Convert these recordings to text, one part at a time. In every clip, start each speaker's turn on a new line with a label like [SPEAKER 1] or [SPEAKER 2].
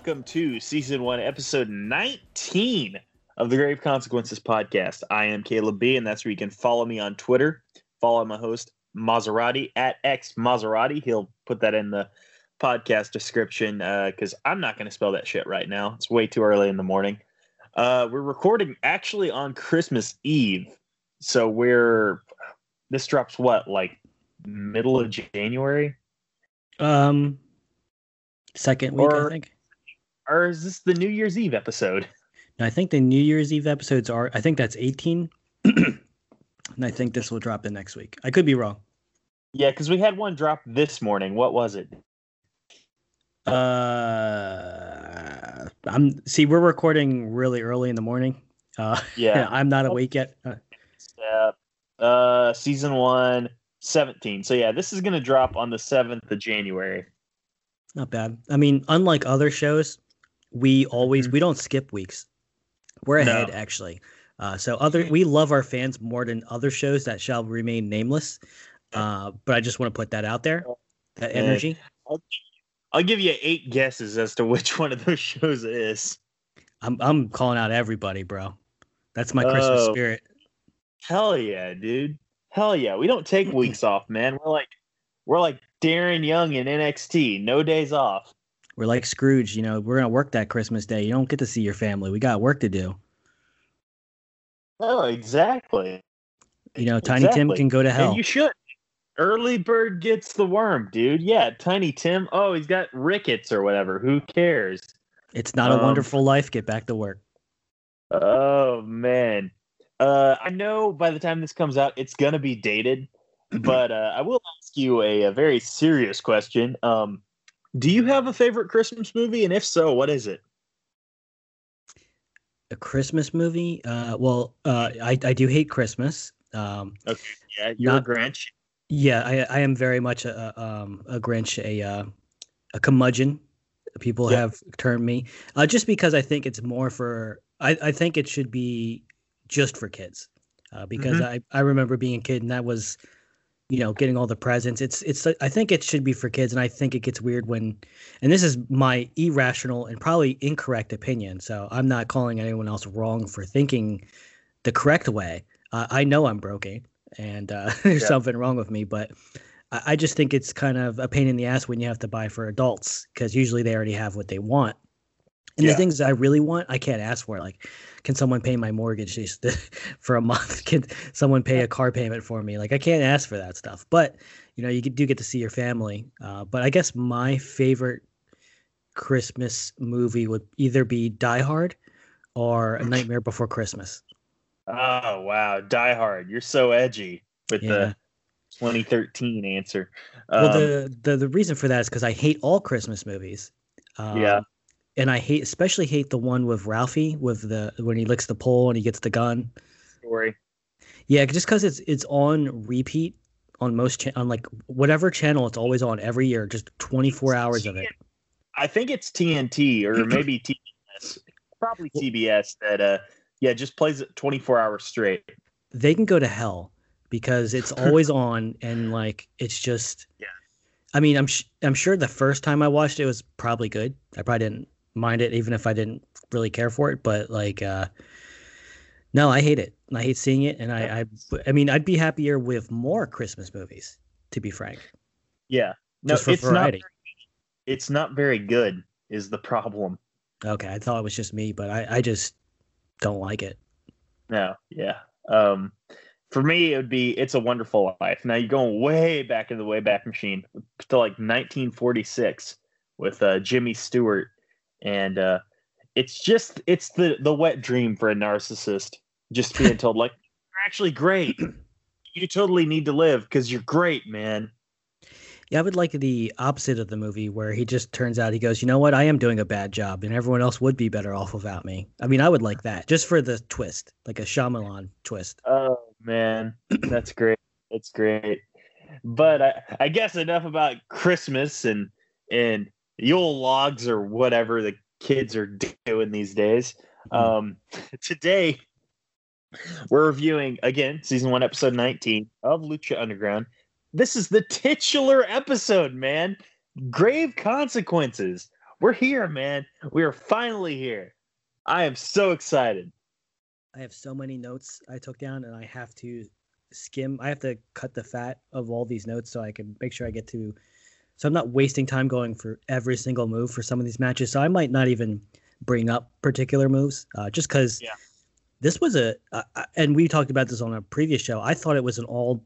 [SPEAKER 1] welcome to season one, episode 19 of the Grave Consequences podcast. I am Caleb B, and that's where you can follow me on Twitter. Follow my host, Maserati, at X Maserati. He'll put that in the podcast description because I'm not going to spell that shit right now. It's way too early in the morning. Uh, we're recording actually on Christmas Eve. So we're, this drops what, like middle of January?
[SPEAKER 2] Um, second week,
[SPEAKER 1] Or-
[SPEAKER 2] I think.
[SPEAKER 1] Or is this the New Year's Eve episode?
[SPEAKER 2] No, I think the New Year's Eve episodes are. I think that's 18, and I think this will drop in next week. I could be wrong.
[SPEAKER 1] Yeah, because we had one drop this morning. What was it?
[SPEAKER 2] Uh, I'm see. We're recording really early in the morning. Uh,
[SPEAKER 1] Yeah.
[SPEAKER 2] I'm not awake yet. Uh,
[SPEAKER 1] Yeah. Uh, season one, 17. So yeah, this is gonna drop on the 7th of January.
[SPEAKER 2] not bad. I mean, unlike other shows, we always
[SPEAKER 1] Mhm.
[SPEAKER 2] we don't skip weeks. We're
[SPEAKER 1] No.
[SPEAKER 2] ahead actually. Uh, so other we love our fans more than other shows that shall remain nameless. Uh, but I just want to put that out there. That energy.
[SPEAKER 1] I'll give you eight guesses as to which one of those shows it is.
[SPEAKER 2] I'm I'm calling out everybody, bro. That's my Christmas
[SPEAKER 1] Oh.
[SPEAKER 2] spirit.
[SPEAKER 1] Hell yeah, dude. Hell yeah. We don't take weeks off, man. We're like we're like Darren Young in NXT. No days off.
[SPEAKER 2] We're like Scrooge, you know, we're gonna work that Christmas day. You don't get to see your family. We got work to do.
[SPEAKER 1] Oh, exactly.
[SPEAKER 2] You know, Tiny Tim can go to hell.
[SPEAKER 1] And you should. Early bird gets the worm, dude. Yeah, Tiny Tim. Oh, he's got rickets or whatever. Who cares?
[SPEAKER 2] it's not a
[SPEAKER 1] um,
[SPEAKER 2] wonderful life. Get back to work.
[SPEAKER 1] Oh man. Uh, I know by the time this comes out, it's gonna be dated, but uh, I will ask you a, a very serious question. Um, do you have a favorite Christmas movie, and if so, what is it?
[SPEAKER 2] A Christmas movie. Uh, well, uh, I I do hate Christmas. Um,
[SPEAKER 1] Okay, yeah, you're
[SPEAKER 2] Not-
[SPEAKER 1] a Grinch.
[SPEAKER 2] yeah, I I am very much a a, um a Grinch, a uh, a curmudgeon. People
[SPEAKER 1] Yeah.
[SPEAKER 2] have termed me uh, just because I think it's more for. I I think it should be just for kids, uh, because
[SPEAKER 1] Mhm.
[SPEAKER 2] I I remember being a kid and that was, you know, getting all the presents. It's it's I think it should be for kids, and I think it gets weird when, and this is my irrational and probably incorrect opinion. So I'm not calling anyone else wrong for thinking the correct way. Uh, I know I'm broken, and uh, there's
[SPEAKER 1] Yeah.
[SPEAKER 2] something wrong with me, but I, I just think it's kind of a pain in the ass when you have to buy for adults because usually they already have what they want. And
[SPEAKER 1] Yeah.
[SPEAKER 2] the things I really want, I can't ask for. Like, can someone pay my mortgage for a month? Can someone pay a car payment for me? Like, I can't ask for that stuff. But you know, you do get to see your family. Uh, but I guess my favorite Christmas movie would either be Die Hard or A Nightmare Before Christmas.
[SPEAKER 1] Oh wow, Die Hard. You're so edgy with
[SPEAKER 2] Yeah.
[SPEAKER 1] the 2013 answer.
[SPEAKER 2] Well,
[SPEAKER 1] Um,
[SPEAKER 2] the, the the reason for that is because I hate all Christmas movies. Um,
[SPEAKER 1] Yeah.
[SPEAKER 2] And I hate, especially hate the one with Ralphie with the when he licks the pole and he gets the gun.
[SPEAKER 1] story.
[SPEAKER 2] Yeah, just because it's it's on repeat on most cha- on like whatever channel it's always on every year, just twenty four hours of it.
[SPEAKER 1] I think it's TNT or maybe TBS, probably TBS that uh yeah just plays it 24 hours straight.
[SPEAKER 2] They can go to hell because it's always on and like it's just.
[SPEAKER 1] Yeah.
[SPEAKER 2] I mean, I'm sh- I'm sure the first time I watched it was probably good. I probably didn't mind it, even if I didn't really care for it. But like, uh, No, I hate it. I hate seeing it, and I, I, I mean, I'd be happier with more Christmas movies, to be frank.
[SPEAKER 1] Yeah, no, it's variety. not. It's not very good. Is the problem?
[SPEAKER 2] Okay, I thought it was just me, but I, I just don't like it.
[SPEAKER 1] No, yeah. Um, for me, it would be "It's a Wonderful Life." Now you're going way back in the way back machine to like 1946 with uh, Jimmy Stewart, and uh, it's just it's the the wet dream for a narcissist. Just being told like you're actually great. You totally need to live because you're great, man.
[SPEAKER 2] Yeah, I would like the opposite of the movie where he just turns out he goes, you know what, I am doing a bad job and everyone else would be better off without me. I mean, I would like that just for the twist, like a Shyamalan twist.
[SPEAKER 1] Oh man, that's great. That's great. But I, I guess enough about Christmas and and Yule logs or whatever the kids are doing these days. Mm-hmm. Um, today we're reviewing again season one, episode 19 of Lucha Underground this is the titular episode, man. Grave consequences. We're here, man. We are finally here. I am so excited.
[SPEAKER 2] I have so many notes I took down, and I have to skim. I have to cut the fat of all these notes so I can make sure I get to. So I'm not wasting time going for every single move for some of these matches. So I might not even bring up particular moves, uh, just because. Yeah. This was a, uh, and we talked about this on a previous show. I thought it was an all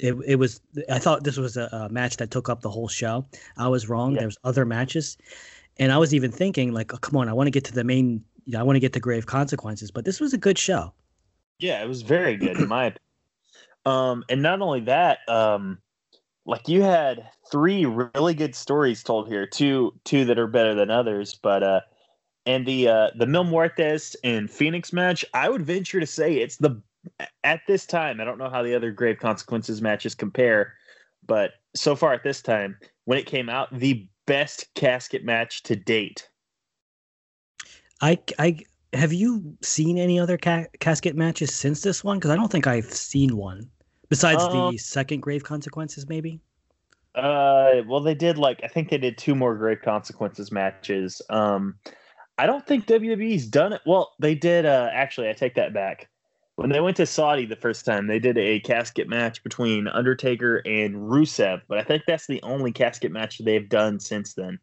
[SPEAKER 2] it, it was I thought this was a, a, match that took up the whole show. I was wrong. Yeah. There's other matches, and I was even thinking like, oh, come on, I want to get to the main. You know, I want to get to grave consequences. But this was a good show.
[SPEAKER 1] Yeah, it was very good in my opinion. Um, and not only that, um, like you had three really good stories told here. Two two that are better than others, but uh, and the uh, the Mil Muertes and Fénix match, I would venture to say it's the at this time, I don't know how the other Grave Consequences matches compare, but so far at this time, when it came out, the best casket match to date.
[SPEAKER 2] I, I have you seen any other ca- casket matches since this one? Because I don't think I've seen one besides um, the second Grave Consequences, maybe.
[SPEAKER 1] Uh, well, they did like I think they did two more Grave Consequences matches. Um, I don't think WWE's done it. Well, they did. Uh, actually, I take that back when they went to Saudi the first time, they did a casket match between Undertaker and Rusev, but I think that's the only casket match they've done since then.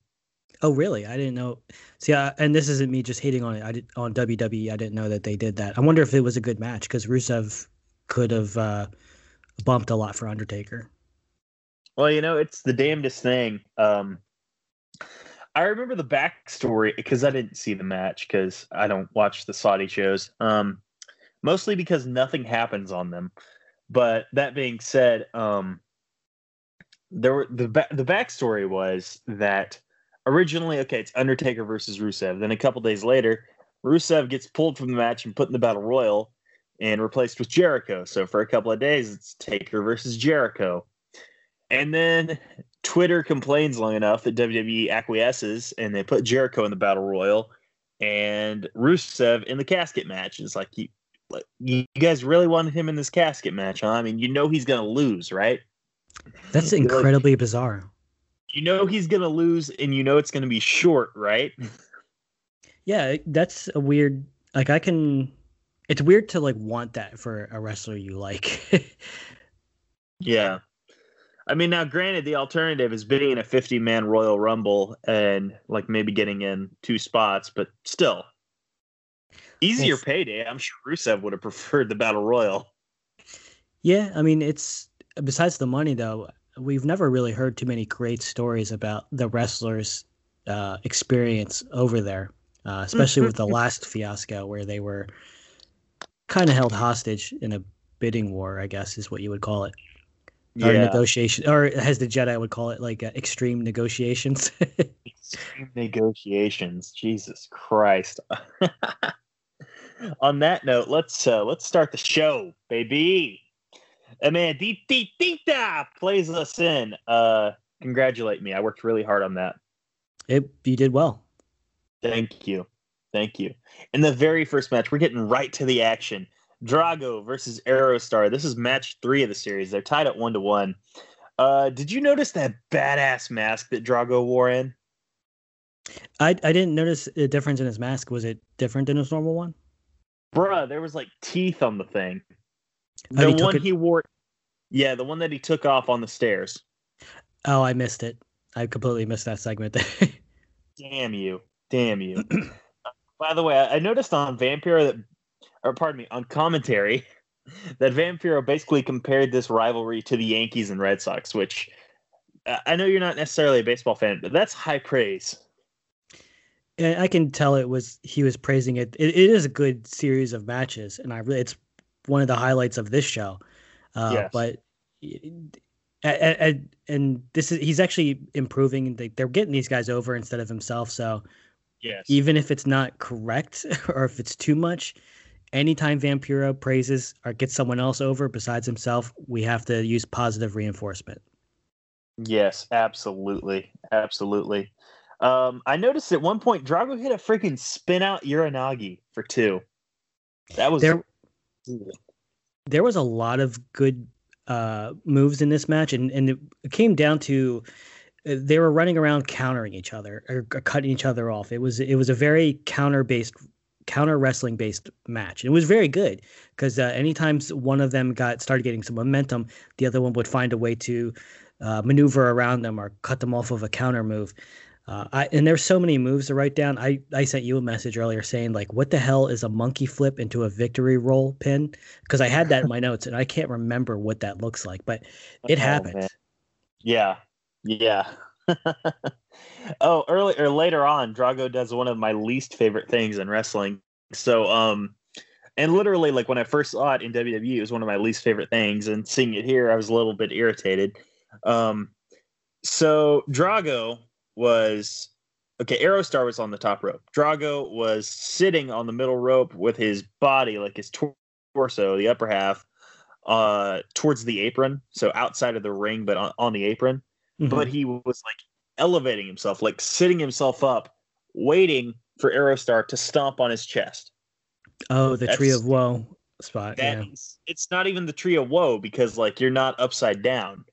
[SPEAKER 2] Oh, really? I didn't know. See, I, and this isn't me just hating on it. I did on WWE. I didn't know that they did that. I wonder if it was a good match because Rusev could have uh, bumped a lot for Undertaker.
[SPEAKER 1] Well, you know, it's the damnedest thing. Um, I remember the backstory because I didn't see the match because I don't watch the Saudi shows. Um, mostly because nothing happens on them. But that being said, um, there were the ba- the backstory was that originally, okay, it's Undertaker versus Rusev. Then a couple days later, Rusev gets pulled from the match and put in the battle royal and replaced with Jericho. So for a couple of days, it's Taker versus Jericho. And then Twitter complains long enough that WWE acquiesces and they put Jericho in the battle royal and Rusev in the casket match. It's like you, you guys really wanted him in this casket match, huh? I mean, you know he's going to lose, right?
[SPEAKER 2] That's incredibly like, bizarre.
[SPEAKER 1] You know he's going to lose, and you know it's going to be short, right?
[SPEAKER 2] Yeah, that's a weird. Like, I can. It's weird to like want that for a wrestler you like.
[SPEAKER 1] yeah. I mean, now granted, the alternative is bidding in a 50 man Royal Rumble and like maybe getting in two spots, but still, Easier well, payday. I'm sure Rusev would have preferred the battle royal.
[SPEAKER 2] Yeah, I mean, it's besides the money though. We've never really heard too many great stories about the wrestlers' uh, experience over there, uh, especially with the last fiasco where they were kind of held hostage in a bidding war. I guess is what you would call it. Yeah. Or negotiation, or as the Jedi would call it, like uh, extreme negotiations.
[SPEAKER 1] extreme negotiations. Jesus Christ. on that note, let's uh, let's start the show, baby. And man, Dita plays us in. Uh, congratulate me. I worked really hard on that.
[SPEAKER 2] It you did well.
[SPEAKER 1] Thank you. Thank you. In the very first match, we're getting right to the action. Drago versus Aerostar. This is match three of the series. They're tied at one to one. Uh, did you notice that badass mask that Drago wore in?
[SPEAKER 2] I I didn't notice a difference in his mask. Was it different than his normal one?
[SPEAKER 1] bruh, there was like teeth on the thing.
[SPEAKER 2] Oh,
[SPEAKER 1] The
[SPEAKER 2] he
[SPEAKER 1] one
[SPEAKER 2] it-
[SPEAKER 1] he wore, yeah, the one that he took off on the stairs.
[SPEAKER 2] Oh, I missed it. I completely missed that segment there.
[SPEAKER 1] Damn you, damn you. By the way, I noticed on Vampiro that, or pardon me, on commentary, that Vampiro basically compared this rivalry to the Yankees and Red Sox, which uh, I know you're not necessarily a baseball fan, but that's high praise.
[SPEAKER 2] and I can tell it was he was praising it. it. It is a good series of matches, and I really it's one of the highlights of this show. Uh,
[SPEAKER 1] Yes.
[SPEAKER 2] But and, and this is he's actually improving. They, they're getting these guys over instead of himself. So
[SPEAKER 1] Yes.
[SPEAKER 2] even if it's not correct or if it's too much, anytime Vampiro praises or gets someone else over besides himself, we have to use positive reinforcement.
[SPEAKER 1] Yes, absolutely, absolutely. Um, I noticed at one point Drago hit a freaking spin out Uranage for two. That was
[SPEAKER 2] There, there was a lot of good uh, moves in this match, and and it came down to uh, they were running around countering each other or c- cutting each other off. It was it was a very counter based counter wrestling based match. It was very good because uh, anytime one of them got started getting some momentum, the other one would find a way to uh, maneuver around them or cut them off of a counter move. Uh, I, and there's so many moves to write down. I, I sent you a message earlier saying like, what the hell is a monkey flip into a victory roll pin? Because I had that in my notes and I can't remember what that looks like, but it
[SPEAKER 1] Oh,
[SPEAKER 2] happened.
[SPEAKER 1] man. Yeah, yeah. oh, early or later on, Drago does one of my least favorite things in wrestling. So, um, and literally, like when I first saw it in WWE, it was one of my least favorite things, and seeing it here, I was a little bit irritated. Um, so Drago was okay. Aerostar was on the top rope. Drago was sitting on the middle rope with his body, like his torso, the upper half, uh, towards the apron, so outside of the ring, but on, on the apron.
[SPEAKER 2] Mhm.
[SPEAKER 1] But he was like elevating himself, like sitting himself up, waiting for Aerostar to stomp on his chest.
[SPEAKER 2] oh, the tree of woe spot. Yeah.
[SPEAKER 1] is- it's not even the tree of woe because like you're not upside down.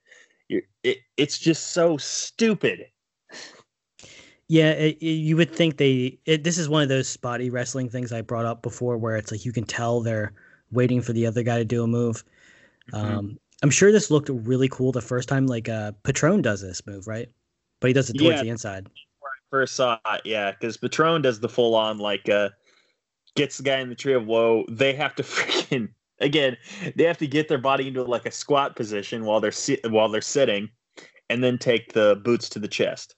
[SPEAKER 1] You're, it, it's just so stupid.
[SPEAKER 2] Yeah, it, it- you would think they. It, this is one of those spotty wrestling things I brought up before, where it's like you can tell they're waiting for the other guy to do a move.
[SPEAKER 1] Mm-hmm.
[SPEAKER 2] Um, I'm sure this looked really cool the first time. Like uh, Patron does this move, right? But he does it towards
[SPEAKER 1] Yeah.
[SPEAKER 2] the inside.
[SPEAKER 1] First saw it, yeah, because Patron does the full on like uh gets the guy in the tree of woe. They have to freaking again, they have to get their body into like a squat position while they're si- while they're sitting, and then take the boots to the chest.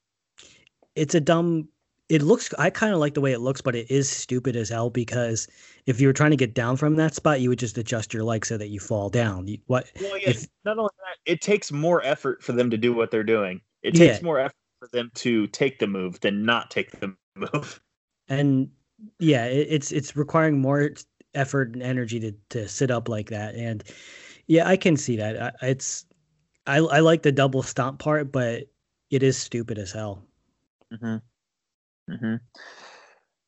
[SPEAKER 2] It's a dumb. It looks. I kind of like the way it looks, but it is stupid as hell because if you were trying to get down from that spot, you would just adjust your leg so that you fall down. You, what?
[SPEAKER 1] Well, yeah,
[SPEAKER 2] If-
[SPEAKER 1] not only that, it takes more effort for them to do what they're doing. It
[SPEAKER 2] Yeah.
[SPEAKER 1] takes more effort for them to take the move than not take the move.
[SPEAKER 2] and yeah it, it's it's requiring more effort and energy to to sit up like that and yeah i can see that I, it's I, I like the double stomp part but it is stupid as hell
[SPEAKER 1] Mm-hmm. Mm-hmm.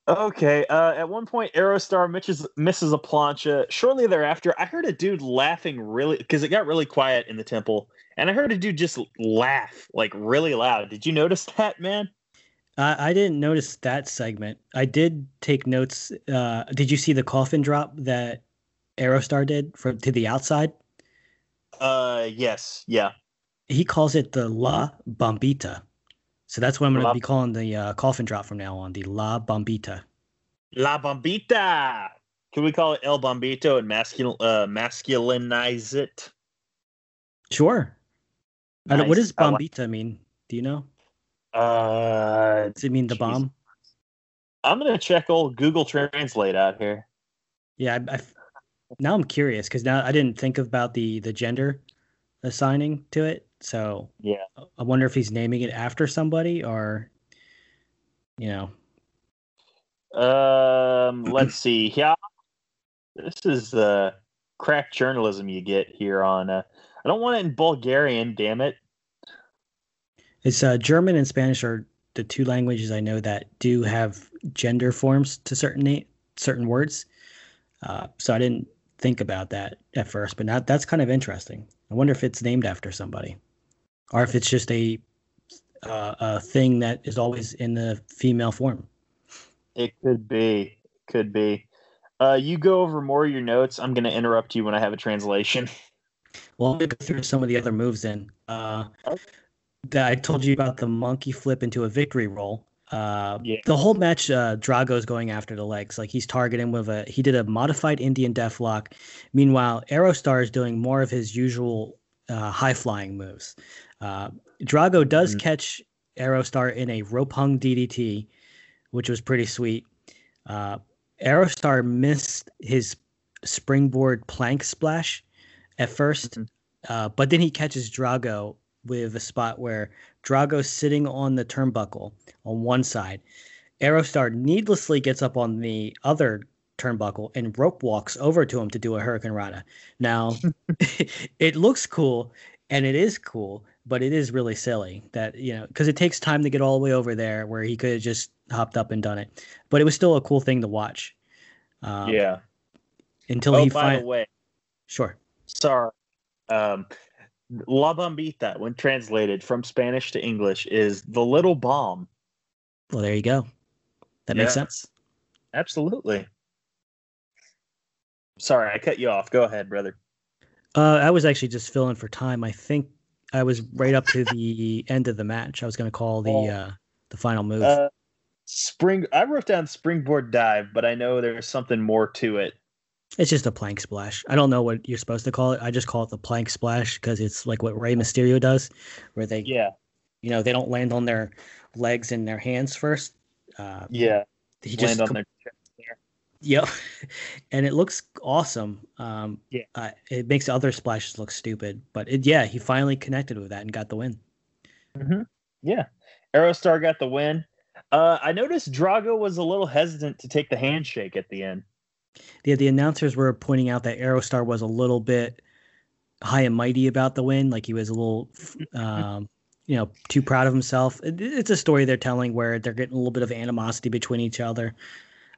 [SPEAKER 1] Okay. Uh, at one point, Aerostar misses, misses a plancha. Shortly thereafter, I heard a dude laughing really because it got really quiet in the temple, and I heard a dude just laugh like really loud. Did you notice that, man?
[SPEAKER 2] I, I didn't notice that segment i did take notes uh did you see the coffin drop that aerostar did from to the outside
[SPEAKER 1] Uh, yes. Yeah.
[SPEAKER 2] he calls it the la bombita so that's what i'm going to be calling the uh, coffin drop from now on the la bombita
[SPEAKER 1] La Bombita. Can we call it El Bombito and masculine uh, masculinize it?
[SPEAKER 2] sure I don't, what does
[SPEAKER 1] I like-
[SPEAKER 2] bombita mean do you know
[SPEAKER 1] Uh,
[SPEAKER 2] Does it mean the
[SPEAKER 1] Jeez.
[SPEAKER 2] bomb?
[SPEAKER 1] I'm gonna check old Google Translate out here.
[SPEAKER 2] Yeah, I, I now I'm curious because now I didn't think about the the gender assigning to it. So
[SPEAKER 1] Yeah.
[SPEAKER 2] I wonder if he's naming it after somebody or, you know,
[SPEAKER 1] Um, let's see. Yeah, this is the crack journalism you get here on. Uh, I don't want it in Bulgarian. Damn it.
[SPEAKER 2] it's uh, German and Spanish are the two languages I know that do have gender forms to certain na- certain words. Uh, so I didn't think about that at first, but now that's kind of interesting. I wonder if it's named after somebody, or if it's just a uh, a thing that is always in the female form.
[SPEAKER 1] It could be. Could be. Uh, you go over more of your notes. I'm going to interrupt you when I have a translation.
[SPEAKER 2] Well, let me go through some of the other moves then. Uh,
[SPEAKER 1] Okay.
[SPEAKER 2] that I told you about the monkey flip into a victory roll. Uh,
[SPEAKER 1] Yeah.
[SPEAKER 2] The whole match, uh, Drago's going after the legs. Like he's targeting with a, he did a modified Indian death lock. Meanwhile, Aerostar is doing more of his usual uh, high flying moves. Uh, Drago does
[SPEAKER 1] Mhm.
[SPEAKER 2] catch Aerostar in a rope hung DDT, which was pretty sweet. Uh, Aerostar missed his springboard plank splash at 1st
[SPEAKER 1] Mhm.
[SPEAKER 2] uh, but then he catches Drago with a spot where Drago's sitting on the turnbuckle on one side. Aerostar needlessly gets up on the other turnbuckle and rope walks over to him to do a Hurricane Rana. Now, it looks cool and it is cool, but it is really silly that, you know, because it takes time to get all the way over there where he could have just hopped up and done it. But it was still a cool thing to watch. Um,
[SPEAKER 1] yeah.
[SPEAKER 2] Until
[SPEAKER 1] Oh,
[SPEAKER 2] he
[SPEAKER 1] by the way,
[SPEAKER 2] Sure.
[SPEAKER 1] sorry. Um, La Bombita, when translated from Spanish to English, is the little bomb.
[SPEAKER 2] Well, there you go. That makes sense.
[SPEAKER 1] Absolutely. Sorry, I cut you off. Go ahead, brother.
[SPEAKER 2] Uh, I was actually just filling for time. I think I was right up to the end of the match. I was going to call the
[SPEAKER 1] Oh.
[SPEAKER 2] uh, the final move.
[SPEAKER 1] Uh, spring. I wrote down springboard dive, but I know there's something more to it.
[SPEAKER 2] it's just a plank splash. I don't know what you're supposed to call it. I just call it the plank splash because it's like what Rey Mysterio does, where they
[SPEAKER 1] Yeah,
[SPEAKER 2] you know they don't land on their legs and their hands first. Uh,
[SPEAKER 1] yeah.
[SPEAKER 2] he
[SPEAKER 1] Land
[SPEAKER 2] just
[SPEAKER 1] on
[SPEAKER 2] com-
[SPEAKER 1] their.
[SPEAKER 2] Yep. and it looks awesome. Um,
[SPEAKER 1] Yeah.
[SPEAKER 2] uh, it makes other splashes look stupid, but it, yeah, he finally connected with that and got the win.
[SPEAKER 1] hmm Yeah, Aerostar got the win. Uh, I noticed Drago was a little hesitant to take the handshake at the end.
[SPEAKER 2] Yeah, the announcers were pointing out that Aerostar was a little bit high and mighty about the win, like he was a little, um, you know, too proud of himself. It- It's a story they're telling where they're getting a little bit of animosity between each other.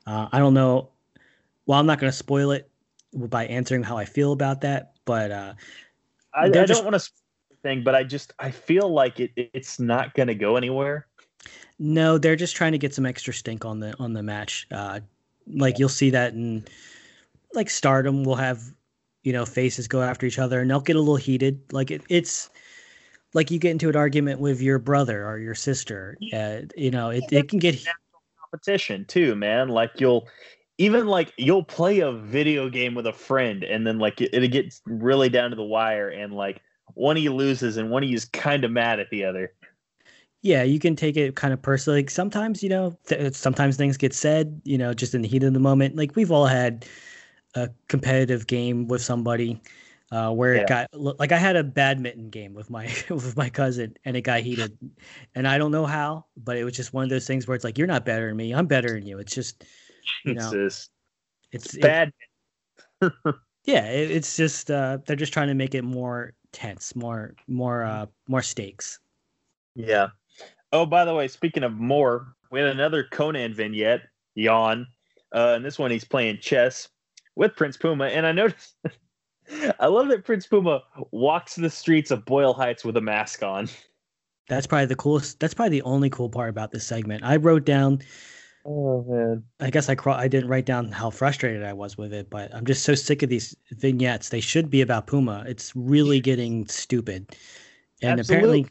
[SPEAKER 2] Uh, I don't know. Well, I'm not going to spoil it by answering how I feel about that, but uh,
[SPEAKER 1] I, I
[SPEAKER 2] They're
[SPEAKER 1] don't want to thing, but I just I feel like it it's not going to go anywhere.
[SPEAKER 2] No, they're just trying to get some extra stink on the on the match. Uh, like you'll see that in like Stardom will have you know faces go after each other and they'll get a little heated. Like it, it's like you get into an argument with your brother or your sister. Uh, you know, it, it can get
[SPEAKER 1] competition too, man. Like you'll even like you'll play a video game with a friend, and then like it, it gets really down to the wire, and like one of you loses, and one of you's kind of mad at the other.
[SPEAKER 2] yeah, you can take it kind of personally. Like sometimes you know, th- sometimes things get said, you know, just in the heat of the moment. Like we've all had a competitive game with somebody uh, where
[SPEAKER 1] Yeah.
[SPEAKER 2] it got like I had a badminton game with my with my cousin and it got heated, and I don't know how, but it was just one of those things where it's like you're not better than me, I'm better than you. It's just you
[SPEAKER 1] It's
[SPEAKER 2] know,
[SPEAKER 1] just
[SPEAKER 2] it's it-
[SPEAKER 1] bad.
[SPEAKER 2] yeah, it, it's just uh, they're just trying to make it more tense, more more uh, more stakes.
[SPEAKER 1] Yeah. Oh, by the way, speaking of more, we had another Konnan vignette, Yawn. Uh, and this one he's playing chess with Prince Puma. And I noticed, I love that Prince Puma walks the streets of Boyle Heights with a mask on.
[SPEAKER 2] That's probably the coolest. That's probably the only cool part about this segment. I wrote down
[SPEAKER 1] Oh, man.
[SPEAKER 2] I guess I cro- I didn't write down how frustrated I was with it, but I'm just so sick of these vignettes. They should be about Puma. It's really getting stupid. And apparently,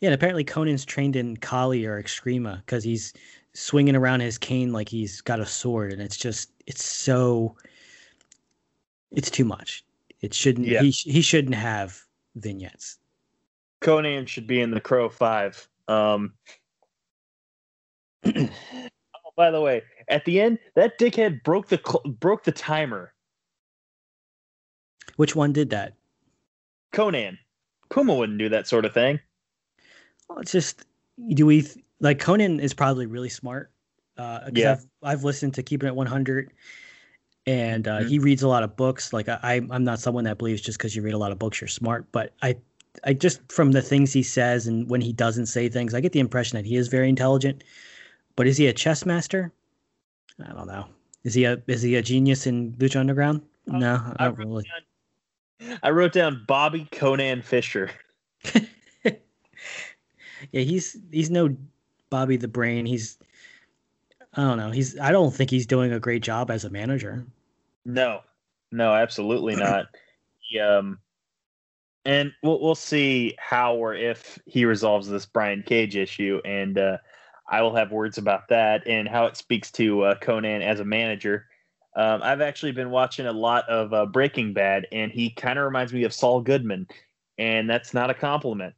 [SPEAKER 2] yeah, and apparently Konnan's trained in Kali or Escrima because he's swinging around his cane like he's got a sword, and it's just it's so it's too much. It shouldn't.
[SPEAKER 1] Yeah.
[SPEAKER 2] He he shouldn't have vignettes.
[SPEAKER 1] Konnan should be in the Crow Five. Um, by the way, at the end, that dickhead broke the cl- broke the timer.
[SPEAKER 2] Which one did that?
[SPEAKER 1] Konnan, Puma wouldn't do that sort of thing.
[SPEAKER 2] Well, it's just do we th- like Konnan is probably really smart. Uh,
[SPEAKER 1] Yeah.
[SPEAKER 2] I've I've listened to Keeping It 100, and uh,
[SPEAKER 1] Mhm.
[SPEAKER 2] he reads a lot of books. Like I I'm- I'm not someone that believes just because you read a lot of books you're smart, but I I just from the things he says and when he doesn't say things, I get the impression that he is very intelligent. But is he a chess master? I don't know. Is he a is he a genius in Lucha Underground? No,
[SPEAKER 1] Uh, I wrote
[SPEAKER 2] really.
[SPEAKER 1] down- I wrote down Bobby Konnan Fischer.
[SPEAKER 2] yeah, he's he's no Bobby the Brain. He's I don't know. He's I don't think he's doing a great job as a manager.
[SPEAKER 1] No, no, absolutely not. he, um, and we'll we'll see how or if he resolves this Brian Cage issue, and uh, I will have words about that and how it speaks to uh, Konnan as a manager. Um, I've actually been watching a lot of uh, Breaking Bad, and he kind of reminds me of Saul Goodman, and that's not a compliment.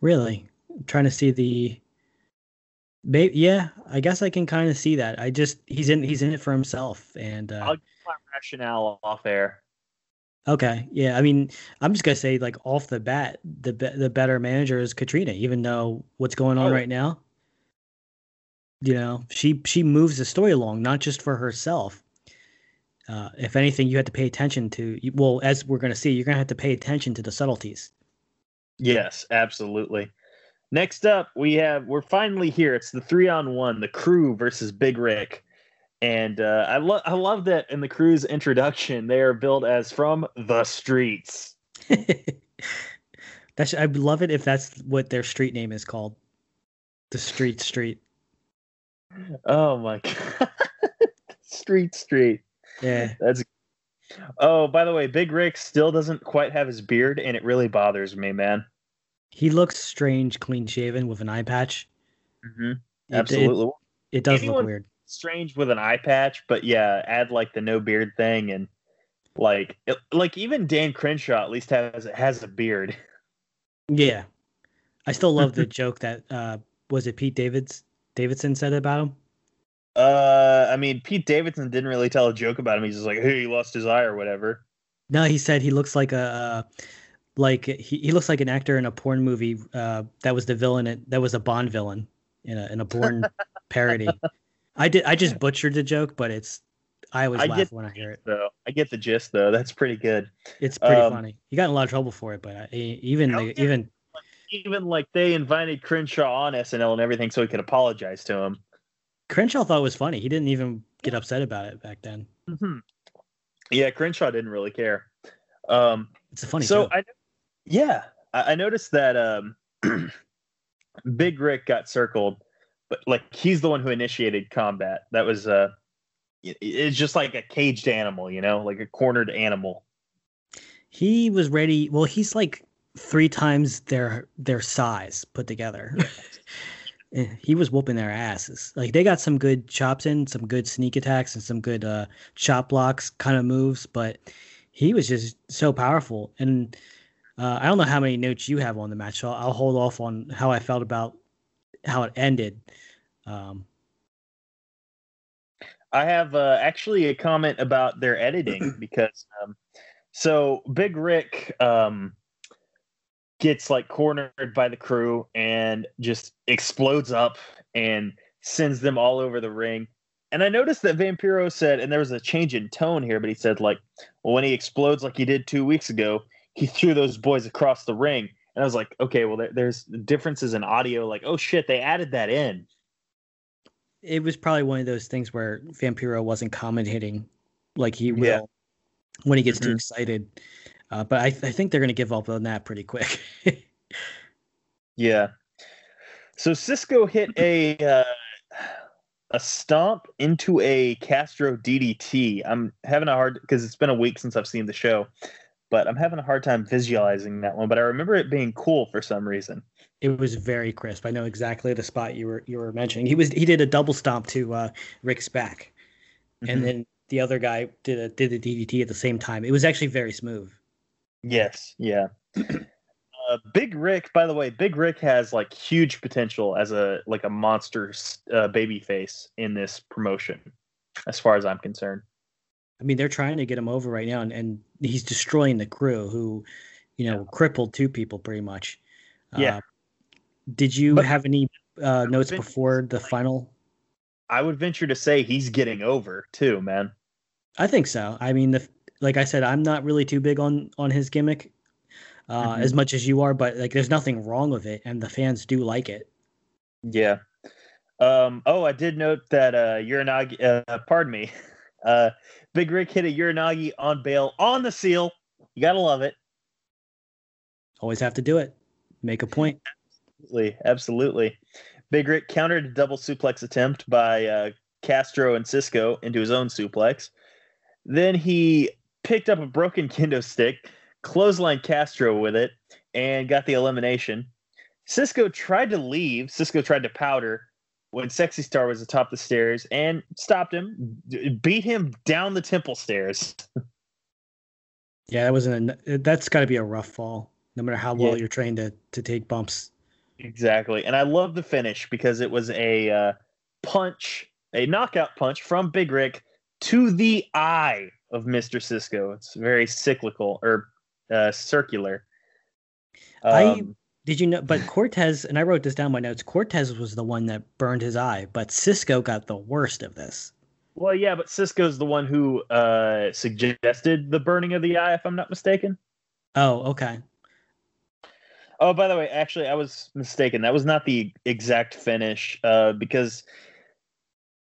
[SPEAKER 2] Really, I'm trying to see the. Maybe, yeah, I guess I can kind of see that. I just he's in he's in it for himself, and uh,
[SPEAKER 1] I'll give my rationale off air.
[SPEAKER 2] Okay, yeah. I mean, I'm just gonna say like off the bat, the be- the better manager is Katrina. Even though what's going on
[SPEAKER 1] Oh.
[SPEAKER 2] right now, you know, she she moves the story along, not just for herself. Uh, if anything, you had to pay attention to. Well, as we're gonna see, you're gonna have to pay attention to the subtleties.
[SPEAKER 1] Yes, absolutely. Next up, we have we're finally here. It's the three on one, the crew versus Big Rick, and uh, I love I love that in the crew's introduction they are billed as from the streets.
[SPEAKER 2] that's I'd love it if that's what their street name is called, the Street Street.
[SPEAKER 1] Oh my god, street street.
[SPEAKER 2] Yeah,
[SPEAKER 1] That's oh by the way, Big Rick still doesn't quite have his beard, and it really bothers me, man.
[SPEAKER 2] he looks strange, clean shaven with an eye patch.
[SPEAKER 1] Mm-hmm.
[SPEAKER 2] It- it-
[SPEAKER 1] Absolutely.
[SPEAKER 2] It, does
[SPEAKER 1] Anyone-
[SPEAKER 2] look weird.
[SPEAKER 1] strange with an eye patch, but yeah, add like the no beard thing and like it, like even Dan Crenshaw at least has has a beard.
[SPEAKER 2] Yeah, I still love the joke that uh was it Pete Davids Davidson said about him.
[SPEAKER 1] Uh, I mean Pete Davidson didn't really tell a joke about him. He's just like, hey, he lost his eye or whatever.
[SPEAKER 2] No, he said he looks like a like he, he looks like an actor in a porn movie uh that was the villain in- that was a Bond villain in a in a porn parody. I did I just butchered the joke, but it's I always
[SPEAKER 1] I
[SPEAKER 2] laugh when I hear it.
[SPEAKER 1] Though I get the gist though. That's pretty good.
[SPEAKER 2] It's pretty
[SPEAKER 1] um,
[SPEAKER 2] funny. He got in a lot of trouble for it, but I, even the, even
[SPEAKER 1] Even like they invited Crenshaw on SNL and everything so he could apologize to him.
[SPEAKER 2] Crenshaw thought it was funny. He didn't even get upset about it back then.
[SPEAKER 1] Mm-hmm. Yeah, Crenshaw didn't really care. Um,
[SPEAKER 2] It's a funny
[SPEAKER 1] so
[SPEAKER 2] joke.
[SPEAKER 1] I, yeah, I, I noticed that um, Big Rick got circled, but like he's the one who initiated combat. That was uh, it- it's just like a caged animal, you know, like a cornered animal.
[SPEAKER 2] He was ready. Well, he's like three times their their size put together. Eh, he was whooping their asses. Like they got some good chops in, some good sneak attacks, and some good uh, chop blocks kind of moves. But he was just so powerful. And uh, I don't know how many notes you have on the match. So I'll, I'll hold off on how I felt about how it ended. Um,
[SPEAKER 1] I have uh, actually a comment about their editing because um, so Big Rick um, gets like cornered by the crew and just explodes up and sends them all over the ring. And I noticed that Vampiro said, and there was a change in tone here, but he said like, well, when he explodes like he did two weeks ago, he threw those boys across the ring. And I was like, okay, well, there, there's differences in audio. Like, oh shit, they added that in.
[SPEAKER 2] it was probably one of those things where Vampiro wasn't commentating like he will
[SPEAKER 1] Yeah.
[SPEAKER 2] when he gets too
[SPEAKER 1] Mhm.
[SPEAKER 2] excited. Uh, but I, I think they're going to give up on that pretty quick.
[SPEAKER 1] Yeah. So Cisco hit a uh, a stomp into a Castro DDT. I'm having a hard because it's been a week since I've seen the show, but I'm having a hard time visualizing that one. But I remember it being cool for some reason.
[SPEAKER 2] it was very crisp. I know exactly the spot you were you were mentioning. He was he did a double stomp to uh, Rick's back,
[SPEAKER 1] Mhm.
[SPEAKER 2] and then the other guy did a did the DDT at the same time. It was actually very smooth.
[SPEAKER 1] Yes, yeah. Uh, Big Rick, by the way, Big Rick has like huge potential as a like a monster uh, baby face in this promotion, as far as I'm concerned.
[SPEAKER 2] I mean, they're trying to get him over right now, and, and he's destroying the crew, who, you know, crippled two people pretty much.
[SPEAKER 1] Yeah.
[SPEAKER 2] Uh, did you
[SPEAKER 1] But-
[SPEAKER 2] have any uh, notes before the final?
[SPEAKER 1] I would venture to say he's getting over too, man.
[SPEAKER 2] I think so. I mean, the like I said, I'm not really too big on on his gimmick, uh,
[SPEAKER 1] Mhm.
[SPEAKER 2] as much as you are. But like, there's nothing wrong with it, and the fans do like it.
[SPEAKER 1] Yeah. Um, oh, I did note that uh, Uranage, uh, pardon me, uh, Big Rick hit a Uranage on bail on the seal. You gotta love it.
[SPEAKER 2] Always have to do it. Make a point.
[SPEAKER 1] Absolutely, absolutely. Big Rick countered a double suplex attempt by uh, Castro and Cisco into his own suplex. Then he picked up a broken kendo stick, clotheslined Castro with it, and got the elimination. Cisco tried to leave. Cisco tried to powder when Sexy Star was atop the stairs and stopped him, beat him down the temple stairs.
[SPEAKER 2] yeah, that wasn't. A, that's got to be a rough fall, no matter how well
[SPEAKER 1] Yeah.
[SPEAKER 2] you're trained to to take bumps.
[SPEAKER 1] Exactly. And I love the finish because it was a uh, punch, a knockout punch from Big Rick to the eye of Mr. Cisco. It's very cyclical or uh, circular.
[SPEAKER 2] I-
[SPEAKER 1] Um,
[SPEAKER 2] Did you know? But Cortez and I wrote this down in my notes. Cortez was the one that burned his eye, but Cisco got the worst of this.
[SPEAKER 1] well, yeah, but Cisco's the one who uh, suggested the burning of the eye, if I'm not mistaken.
[SPEAKER 2] Oh, okay.
[SPEAKER 1] Oh, by the way, actually, I was mistaken. That was not the exact finish uh, because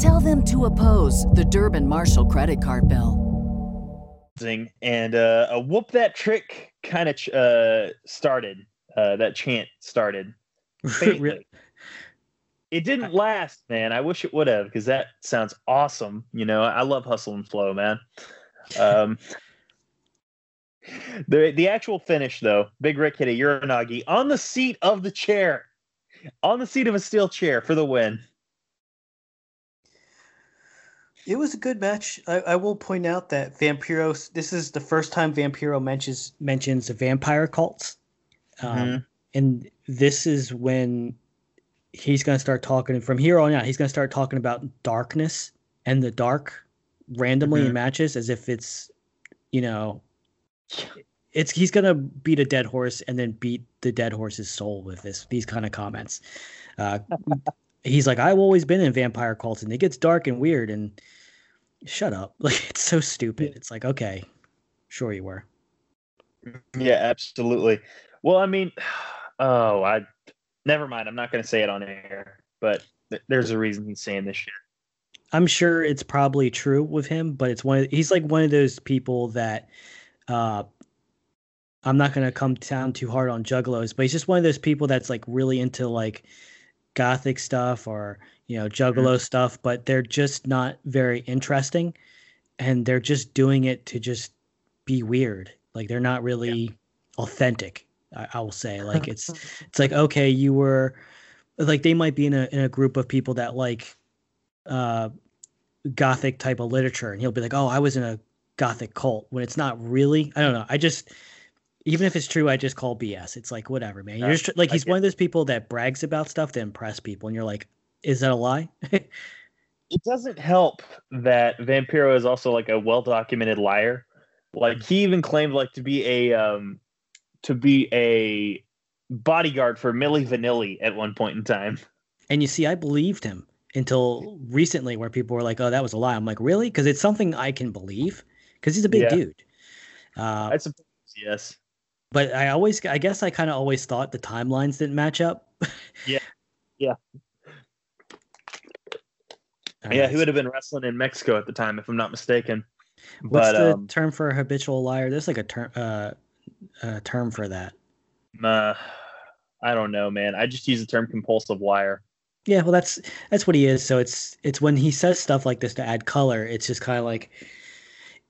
[SPEAKER 3] Tell them to oppose the Durbin Marshall credit card bill.
[SPEAKER 1] and uh, a whoop that trick kind of ch- uh, started. Uh, that chant started. faintly. It didn't last, man. I wish it would have because that sounds awesome. You know, I love hustle and flow, man. Um, the the actual finish though, Big Rick hit a Uranage on the seat of the chair, on the seat of a steel chair for the win.
[SPEAKER 2] It was a good match. I, I will point out that Vampiro. This is the first time Vampiro mentions mentions the vampire cults, um,
[SPEAKER 1] Mhm.
[SPEAKER 2] and this is when he's going to start talking. From here on out, he's going to start talking about darkness and the dark randomly in
[SPEAKER 1] Mhm.
[SPEAKER 2] matches, as if it's, you know, it's he's going to beat a dead horse and then beat the dead horse's soul with this these kind of comments. Uh, he's like, I've always been in vampire cults, and it gets dark and weird, and shut up. Like it's so stupid. It's like, okay, sure you were.
[SPEAKER 1] Yeah, absolutely. Well, I mean, oh, I never mind. I'm not going to say it on air, but th- there's a reason he's saying this shit.
[SPEAKER 2] I'm sure it's probably true with him, but it's one. Of, he's like one of those people that, uh, I'm not gonna come down too hard on juggalos, but he's just one of those people that's like really into like gothic stuff or you know juggalo stuff, but they're just not very interesting, and they're just doing it to just be weird. Like they're not really authentic. I, I will say, like it's it's like okay, you were like they might be in a in a group of people that like uh gothic type of literature and he'll be like oh i was in a gothic cult when it's not really i don't know i just even if it's true i just call bs it's like whatever man you're
[SPEAKER 1] Yeah,
[SPEAKER 2] just like he's one of those people that brags about stuff to impress people and you're like is that a lie
[SPEAKER 1] It doesn't help that Vampiro is also like a well documented liar. Like he even claimed like to be a um to be a bodyguard for Milli Vanilli at one point in time.
[SPEAKER 2] and you see i believed him until recently where people were like oh that was a lie i'm like really because it's something i can believe because he's a big
[SPEAKER 1] Yeah.
[SPEAKER 2] dude uh,
[SPEAKER 1] I suppose yes.
[SPEAKER 2] But i always i guess i kind of always thought the timelines didn't match up
[SPEAKER 1] Yeah. Yeah.
[SPEAKER 2] All
[SPEAKER 1] yeah,
[SPEAKER 2] right,
[SPEAKER 1] he would have been wrestling in Mexico at the time, if I'm not mistaken.
[SPEAKER 2] What's
[SPEAKER 1] but
[SPEAKER 2] the
[SPEAKER 1] um,
[SPEAKER 2] term for a habitual liar? There's like a term uh, a term for that.
[SPEAKER 1] uh, I don't know, man. I just use the term compulsive liar.
[SPEAKER 2] Yeah, well, that's that's what he is. So it's it's when he says stuff like this to add color. It's just kind of like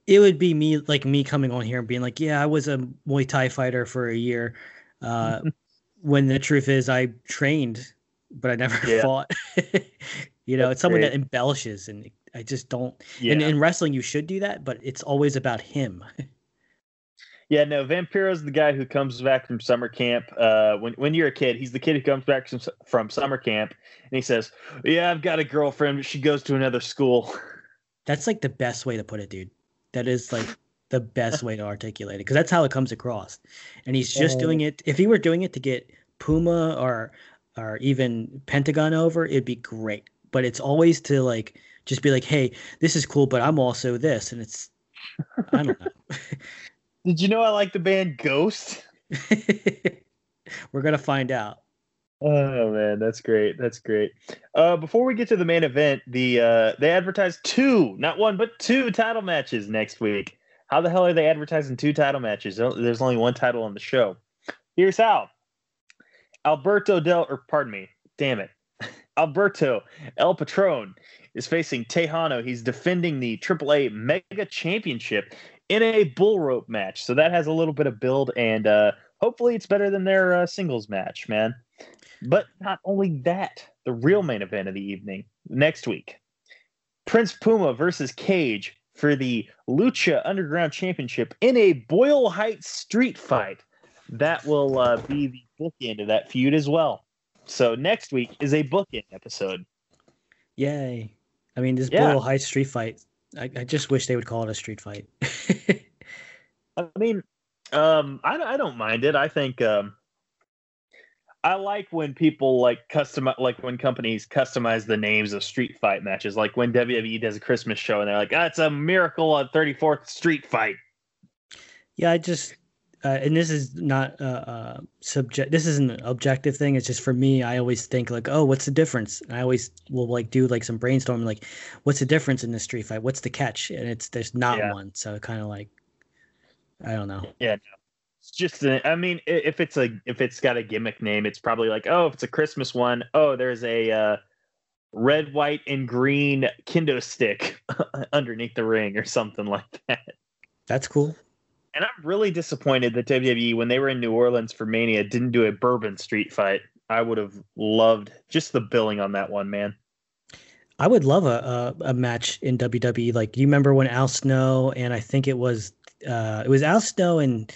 [SPEAKER 2] it would be me like me coming on here and being like, yeah, I was a Muay Thai fighter for a year. Uh, when the truth is, I trained, but I never
[SPEAKER 1] Yeah.
[SPEAKER 2] fought. you know,
[SPEAKER 1] That's
[SPEAKER 2] it's someone that embellishes, and I just don't.
[SPEAKER 1] Yeah.
[SPEAKER 2] And in wrestling, you should do that, but it's always about him.
[SPEAKER 1] Yeah, no, Vampiro's the guy who comes back from summer camp. Uh, when when you're a kid, he's the kid who comes back from, from summer camp, and he says, "Yeah, I've got a girlfriend, but she goes to another school."
[SPEAKER 2] That's like the best way to put it, dude. That is like the best way to articulate it because that's how it comes across. And he's just doing it. If he were doing it to get Puma or or even Pentagon over, it'd be great. but it's always to like just be like, hey, this is cool, but I'm also this, and it's I don't know.
[SPEAKER 1] Did you know I like the band Ghost?
[SPEAKER 2] We're gonna find out.
[SPEAKER 1] Oh man, that's great. That's great. Uh, before we get to the main event, the uh, they advertised two, not one, but two title matches next week. How the hell are they advertising two title matches? There's only one title on the show. Here's how. Alberto Del, or pardon me, damn it, Alberto El Patron is facing Texano. He's defending the AAA Mega Championship in a bull rope match. So that has a little bit of build, and uh, hopefully it's better than their uh, singles match, man. But not only that, the real main event of the evening next week Prince Puma versus Cage for the Lucha Underground Championship in a Boyle Heights street fight. That will uh, be the bookend of that feud as well. So next week is a bookend episode.
[SPEAKER 2] Yay. I mean, this yeah. Boyle Heights street fight, I, I just wish they would call it a street fight.
[SPEAKER 1] I mean, um, I, I don't mind it. I think um, I like when people like customize, like when companies customize the names of street fight matches. Like when WWE does a Christmas show and they're like, "Ah, it's a miracle on 34th Street Fight."
[SPEAKER 2] Yeah, I just, uh, and this is not uh, uh, subject. This isn't an objective thing. It's just for me. I always think like, "Oh, what's the difference?" And I always will like do like some brainstorming, like, "What's the difference in the street fight? What's the catch?" And it's there's not yeah. one. So kind of like, I don't know.
[SPEAKER 1] Yeah, it's just I mean, if it's a if it's got a gimmick name, it's probably like, oh, if it's a Christmas one, oh, there's a uh, red, white, and green kendo stick underneath the ring or something like that.
[SPEAKER 2] That's cool.
[SPEAKER 1] And I'm really disappointed that WWE, when they were in New Orleans for Mania, didn't do a Bourbon Street fight. I would have loved just the billing on that one, man.
[SPEAKER 2] I would love a, a, a match in WWE. Like you remember when Al Snow and I think it was uh, it was Al Snow and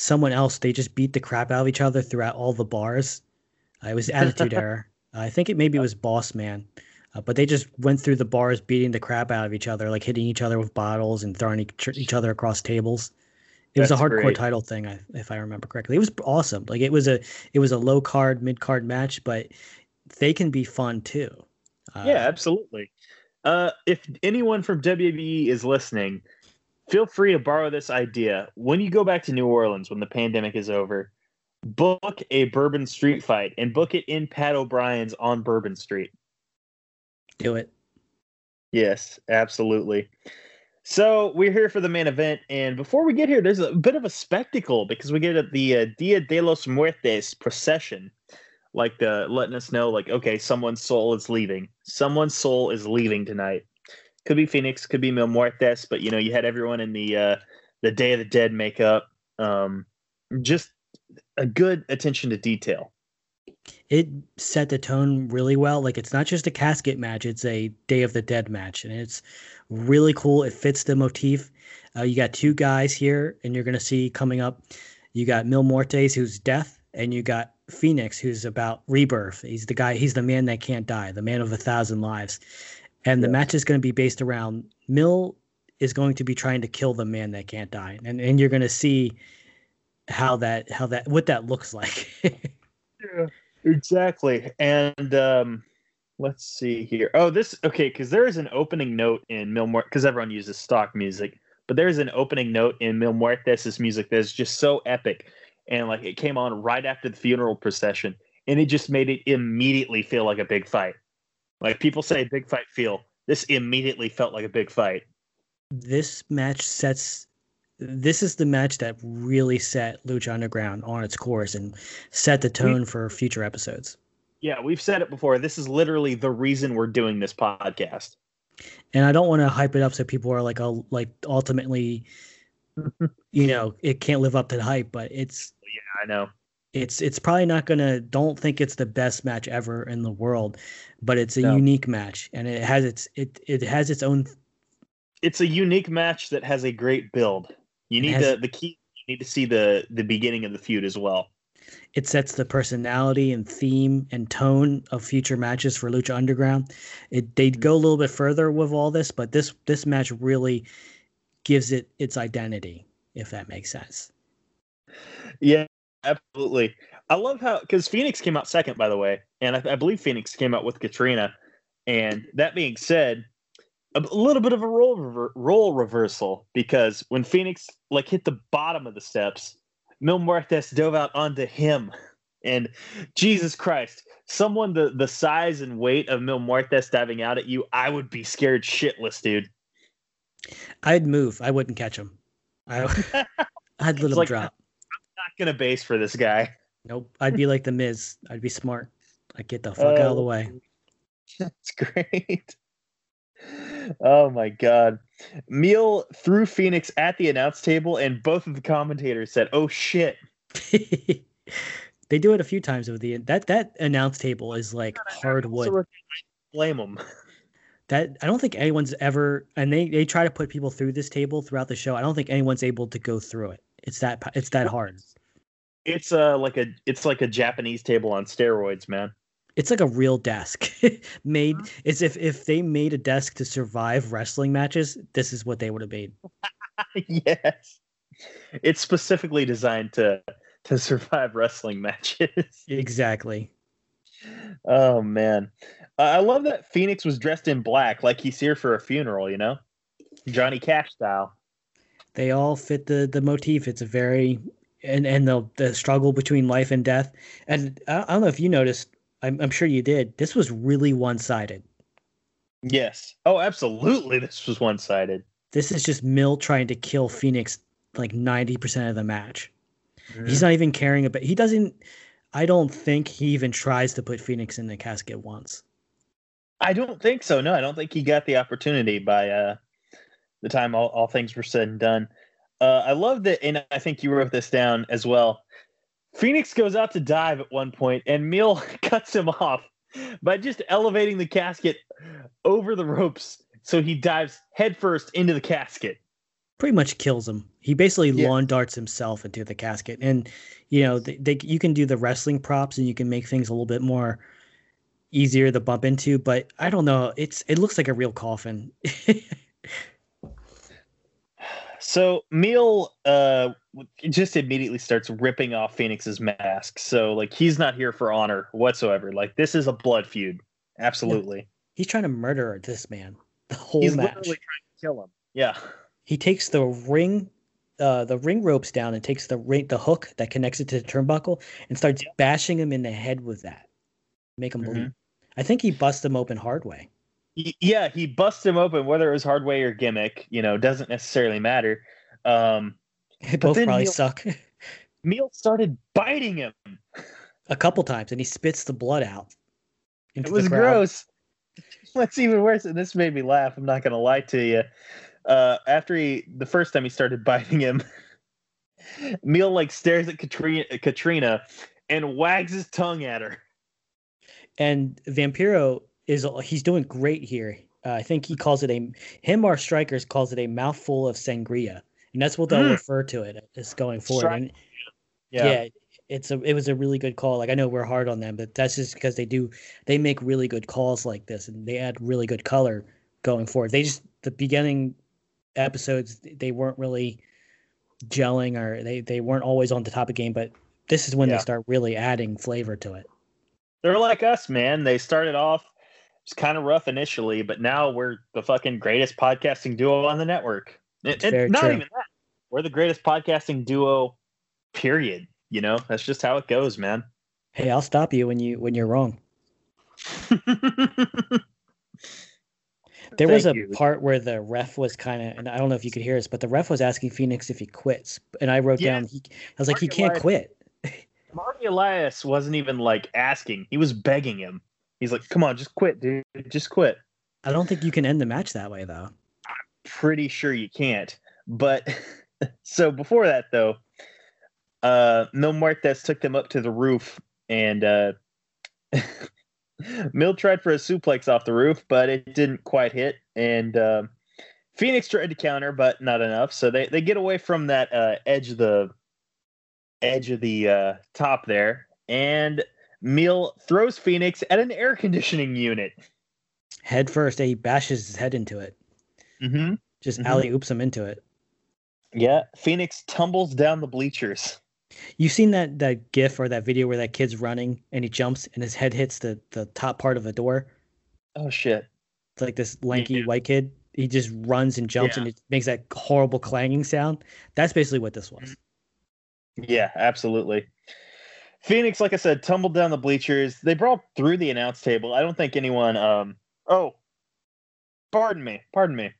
[SPEAKER 2] someone else, they just beat the crap out of each other throughout all the bars. Uh, it was Attitude Era. I think it maybe was Boss Man. Uh, but they just went through the bars beating the crap out of each other, like hitting each other with bottles and throwing each, each other across tables. It That's was a hardcore great. title thing, if I remember correctly. It was awesome. Like it was a it was a low card, mid card match, but they can be fun too.
[SPEAKER 1] Uh, yeah, absolutely. Uh, if anyone from WWE is listening, feel free to borrow this idea. When you go back to New Orleans when the pandemic is over, book a Bourbon Street fight and book it in Pat O'Brien's on Bourbon Street.
[SPEAKER 2] Do it.
[SPEAKER 1] Yes, absolutely. So we're here for the main event, and before we get here, there's a bit of a spectacle because we get the uh, Dia de los Muertes procession, like the letting us know, like okay, someone's soul is leaving. Someone's soul is leaving tonight could be Fénix, could be Mil Muertes, but you know, you had everyone in the uh, the Day of the Dead makeup. Um, just a good attention to detail.
[SPEAKER 2] It set the tone really well. Like it's not just a casket match; it's a Day of the Dead match, and it's really cool. It fits the motif. Uh, you got two guys here, and you're gonna see coming up. You got Mil Muertes, who's death, and you got Fénix, who's about rebirth. He's the guy. He's the man that can't die, the man of a thousand lives and the match is going to be based around Mil is going to be trying to kill the man that can't die, and and you're going to see how that how that what that looks like.
[SPEAKER 1] yeah, exactly. And um, let's see here. Oh, this okay because there is an opening note in Mil because everyone uses stock music, but there's an opening note in Mil Muertes' music that's just so epic, and like it came on right after the funeral procession, and it just made it immediately feel like a big fight. Like people say big fight feel. This immediately felt like a big fight.
[SPEAKER 2] This match sets this is the match that really set Lucha Underground on its course and set the tone we, for future episodes.
[SPEAKER 1] Yeah, we've said it before. This is literally the reason we're doing this podcast.
[SPEAKER 2] And I don't want to hype it up so people are like, oh, like ultimately, you know, it can't live up to the hype. But it's
[SPEAKER 1] yeah, I know
[SPEAKER 2] it's it's probably not gonna. Don't think it's the best match ever in the world, but it's a no. unique match and it has its it it has its own
[SPEAKER 1] it's a unique match that has a great build you need has, the the key you need to see the the beginning of the feud as well
[SPEAKER 2] it sets the personality and theme and tone of future matches for lucha underground it they mm-hmm. go a little bit further with all this but this this match really gives it its identity if that makes sense
[SPEAKER 1] yeah absolutely I love how because Fénix came out second, by the way, and I, I, believe Fénix came out with Katrina, And that being said, a little bit of a role rever- role reversal because when Fénix like hit the bottom of the steps, Mil Muertes dove out onto him. And Jesus Christ, someone the the size and weight of Mil Muertes diving out at you, I would be scared shitless, dude.
[SPEAKER 2] I'd move. I wouldn't catch him. I, I'd let him
[SPEAKER 1] like-
[SPEAKER 2] drop.
[SPEAKER 1] Not gonna base for this guy.
[SPEAKER 2] Nope. I'd be like the Miz. I'd be smart. I'd get the fuck out of the
[SPEAKER 1] Oh.
[SPEAKER 2] way.
[SPEAKER 1] That's great. Oh my god. Mil threw Fénix at the announce table, and both of the commentators said, Oh shit.
[SPEAKER 2] they do it a few times with the that that announce table is like hardwood.
[SPEAKER 1] Blame them.
[SPEAKER 2] that I don't think anyone's ever and they they try to put people through this table throughout the show. I don't think anyone's able to go through it. It's that it's that hard.
[SPEAKER 1] It's uh like a it's like a Japanese table on steroids, man.
[SPEAKER 2] It's like a real desk made. It's if if they made a desk to survive wrestling matches, this is what they would have made.
[SPEAKER 1] yes. It's specifically designed to to survive wrestling matches.
[SPEAKER 2] Exactly.
[SPEAKER 1] oh man. Uh, I love that Fénix was dressed in black like he's here for a funeral, you know? Johnny Cash style.
[SPEAKER 2] They all fit the the motif. It's a very and and the the struggle between life and death. And I, I don't know if you noticed. I'm, I'm sure you did. This was really one sided.
[SPEAKER 1] Yes. Oh, absolutely. This was one sided.
[SPEAKER 2] This is just Mil trying to kill Fénix like 90% of the match. He's not even caring about he doesn't I don't think he even tries to put Fénix in the casket once.
[SPEAKER 1] I don't think so. No, I don't think he got the opportunity by uh, the time all, all things were said and done. Uh, I love that, and I think you wrote this down as well. Fénix goes out to dive at one point, and Mil cuts him off by just elevating the casket over the ropes, so he dives headfirst into the casket.
[SPEAKER 2] Pretty much kills him. He basically
[SPEAKER 1] Yeah.
[SPEAKER 2] lawn darts himself into the casket. And you know, they, they you can do the wrestling props and you can make things a little bit more easier to bump into, but I don't know. It's it looks like a real coffin.
[SPEAKER 1] So Mil uh, just immediately starts ripping off Fénix's mask. So like he's not here for honor whatsoever. Like this is a blood feud. Absolutely.
[SPEAKER 2] He's trying to murder this man the whole
[SPEAKER 1] He's
[SPEAKER 2] match.
[SPEAKER 1] literally trying to kill him. Yeah.
[SPEAKER 2] he takes the ring uh, the ring ropes down and takes the ring the hook that connects it to the turnbuckle and starts bashing him in the head with that make him
[SPEAKER 1] Mhm.
[SPEAKER 2] bleed i think he busts him open hard way
[SPEAKER 1] Yeah, he busts him open, whether it was hard way or gimmick, you know, doesn't necessarily matter. Um,
[SPEAKER 2] both probably
[SPEAKER 1] he'll-
[SPEAKER 2] suck
[SPEAKER 1] Mil started biting him.
[SPEAKER 2] a couple times and he spits the blood out
[SPEAKER 1] It was gross. What's even worse, and this made me laugh. I'm not gonna lie to you. Uh, after he, the first time he started biting him, Mil like stares at Katrina, Katrina, and wags his tongue at her.
[SPEAKER 2] and vampiro is he's doing great here uh, i think he calls it a him or strikers calls it a mouthful of sangria and that's what they'll
[SPEAKER 1] Mm.
[SPEAKER 2] refer to it as going forward
[SPEAKER 1] Stri-
[SPEAKER 2] and yeah. it's a it was a really good call. Like I know we're hard on them, but that's just because they do they make really good calls like this and they add really good color going forward. They just the beginning episodes they weren't really gelling or they they weren't always on the top of game, but this is when
[SPEAKER 1] Yeah.
[SPEAKER 2] they start really adding flavor to it.
[SPEAKER 1] They're like us, man. They started off it's kind of rough initially, but now we're the fucking greatest podcasting duo on the network. And,
[SPEAKER 2] It's
[SPEAKER 1] not
[SPEAKER 2] true.
[SPEAKER 1] even that. We're the greatest podcasting duo. Period. You know, that's just how it goes, man.
[SPEAKER 2] Hey, I'll stop you when you when you're wrong. There was a
[SPEAKER 1] you.
[SPEAKER 2] part where the ref was kind of, and I don't know if you could hear this, but the ref was asking Fénix if he quits, and I wrote
[SPEAKER 1] Yeah.
[SPEAKER 2] down, he, I was like, he can't
[SPEAKER 1] Elias-
[SPEAKER 2] quit.
[SPEAKER 1] Marty Elias wasn't even like asking; he was begging him. He's like, "Come on, just quit, dude. Just quit."
[SPEAKER 2] I don't think you can end the match that way, though.
[SPEAKER 1] I'm pretty sure you can't. But so before that, though, uh, Mil Muertes took them up to the roof, and uh, Mil tried for a suplex off the roof, but it didn't quite hit. And um Fénix tried to counter, but not enough. So they they get away from that uh, edge of the edge of the uh, top there, and Mil throws Fénix at an air conditioning unit.
[SPEAKER 2] Head first, he bashes his head into it,
[SPEAKER 1] Mm-hmm.
[SPEAKER 2] just
[SPEAKER 1] Mhm.
[SPEAKER 2] alley oops him into it.
[SPEAKER 1] Yeah, Fénix tumbles down the bleachers.
[SPEAKER 2] You've seen that that gif or that video where that kid's running and he jumps and his head hits the the top part of a door.
[SPEAKER 1] Oh shit!
[SPEAKER 2] It's like this lanky
[SPEAKER 1] Yeah.
[SPEAKER 2] white kid. He just runs and jumps,
[SPEAKER 1] Yeah.
[SPEAKER 2] and it makes that horrible clanging sound. That's basically what this was.
[SPEAKER 1] Yeah, absolutely. Fénix, like I said, tumbled down the bleachers. They brought through the announce table. I don't think anyone. Um. Oh, pardon me. Pardon me.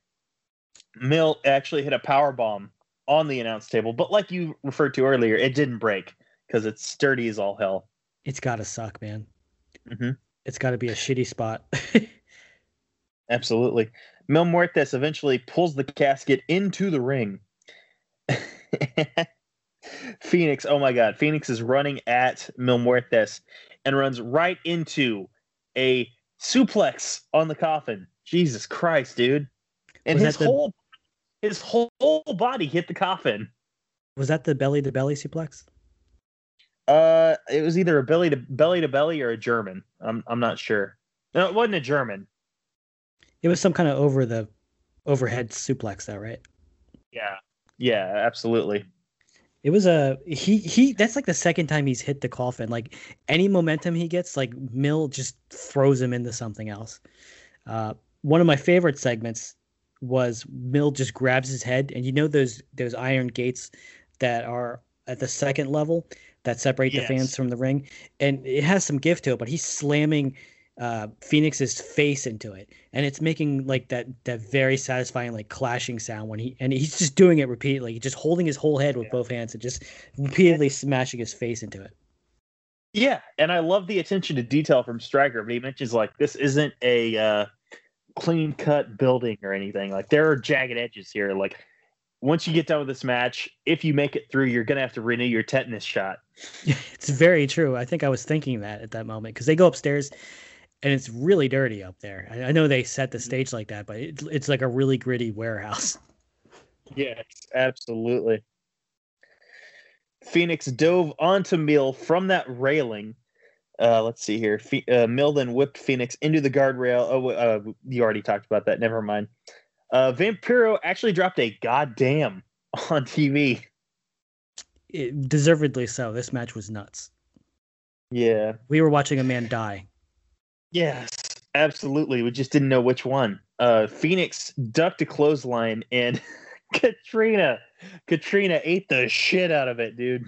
[SPEAKER 1] Mil actually hit a power bomb on the announce table, but like you referred to earlier, it didn't break because it's sturdy as all hell.
[SPEAKER 2] It's gotta suck, man.
[SPEAKER 1] Mhm.
[SPEAKER 2] It's gotta be a shitty spot.
[SPEAKER 1] Absolutely. Mil Muertes eventually pulls the casket into the ring. Fénix, oh my god, Fénix is running at Mil Muertes and runs right into a suplex on the coffin. Jesus Christ, dude. And
[SPEAKER 2] Was
[SPEAKER 1] his
[SPEAKER 2] the-
[SPEAKER 1] whole his whole body hit the coffin.
[SPEAKER 2] was that the belly to belly suplex?
[SPEAKER 1] Uh it was either a belly to belly to belly or a German. I'm I'm not sure. No, it wasn't a German.
[SPEAKER 2] It was some kind of over the overhead suplex, though, right?
[SPEAKER 1] Yeah. Yeah, absolutely.
[SPEAKER 2] It was a he he. That's like the second time he's hit the coffin. Like any momentum he gets, like Mil just throws him into something else. Uh, one of my favorite segments was Mil just grabs his head, and you know those those iron gates that are at the second level that separate the fans from the ring, and it has some gift to it. But he's slamming uh, Fénix's face into it, and it's making like that that very satisfying like clashing sound when he and he's just doing it repeatedly, just holding his whole head with
[SPEAKER 1] Yeah.
[SPEAKER 2] both hands and just repeatedly smashing his face into it.
[SPEAKER 1] Yeah, and I love the attention to detail from Striker, but he mentions like this isn't a uh, clean cut building or anything. Like there are jagged edges here. Like once you get done with this match, if you make it through, you're gonna have to renew your tetanus shot.
[SPEAKER 2] it's very true. I think I was thinking that at that moment because they go upstairs and it's really dirty up there. I, I know they set the stage like that, but it, it's like a really gritty warehouse.
[SPEAKER 1] Yes, absolutely. Fénix dove onto Mil from that railing. Uh, let's see here. Phe- uh, Mil then whipped Fénix into the guardrail. Oh, uh, you already talked about that. Never mind. Uh, Vampiro actually dropped a goddamn on TV.
[SPEAKER 2] It, deservedly so. This match was nuts.
[SPEAKER 1] Yeah.
[SPEAKER 2] We were watching a man die.
[SPEAKER 1] Yes, absolutely. We just didn't know which one. Uh, Fénix ducked a clothesline, and Katrina, Katrina ate the shit out of it, dude.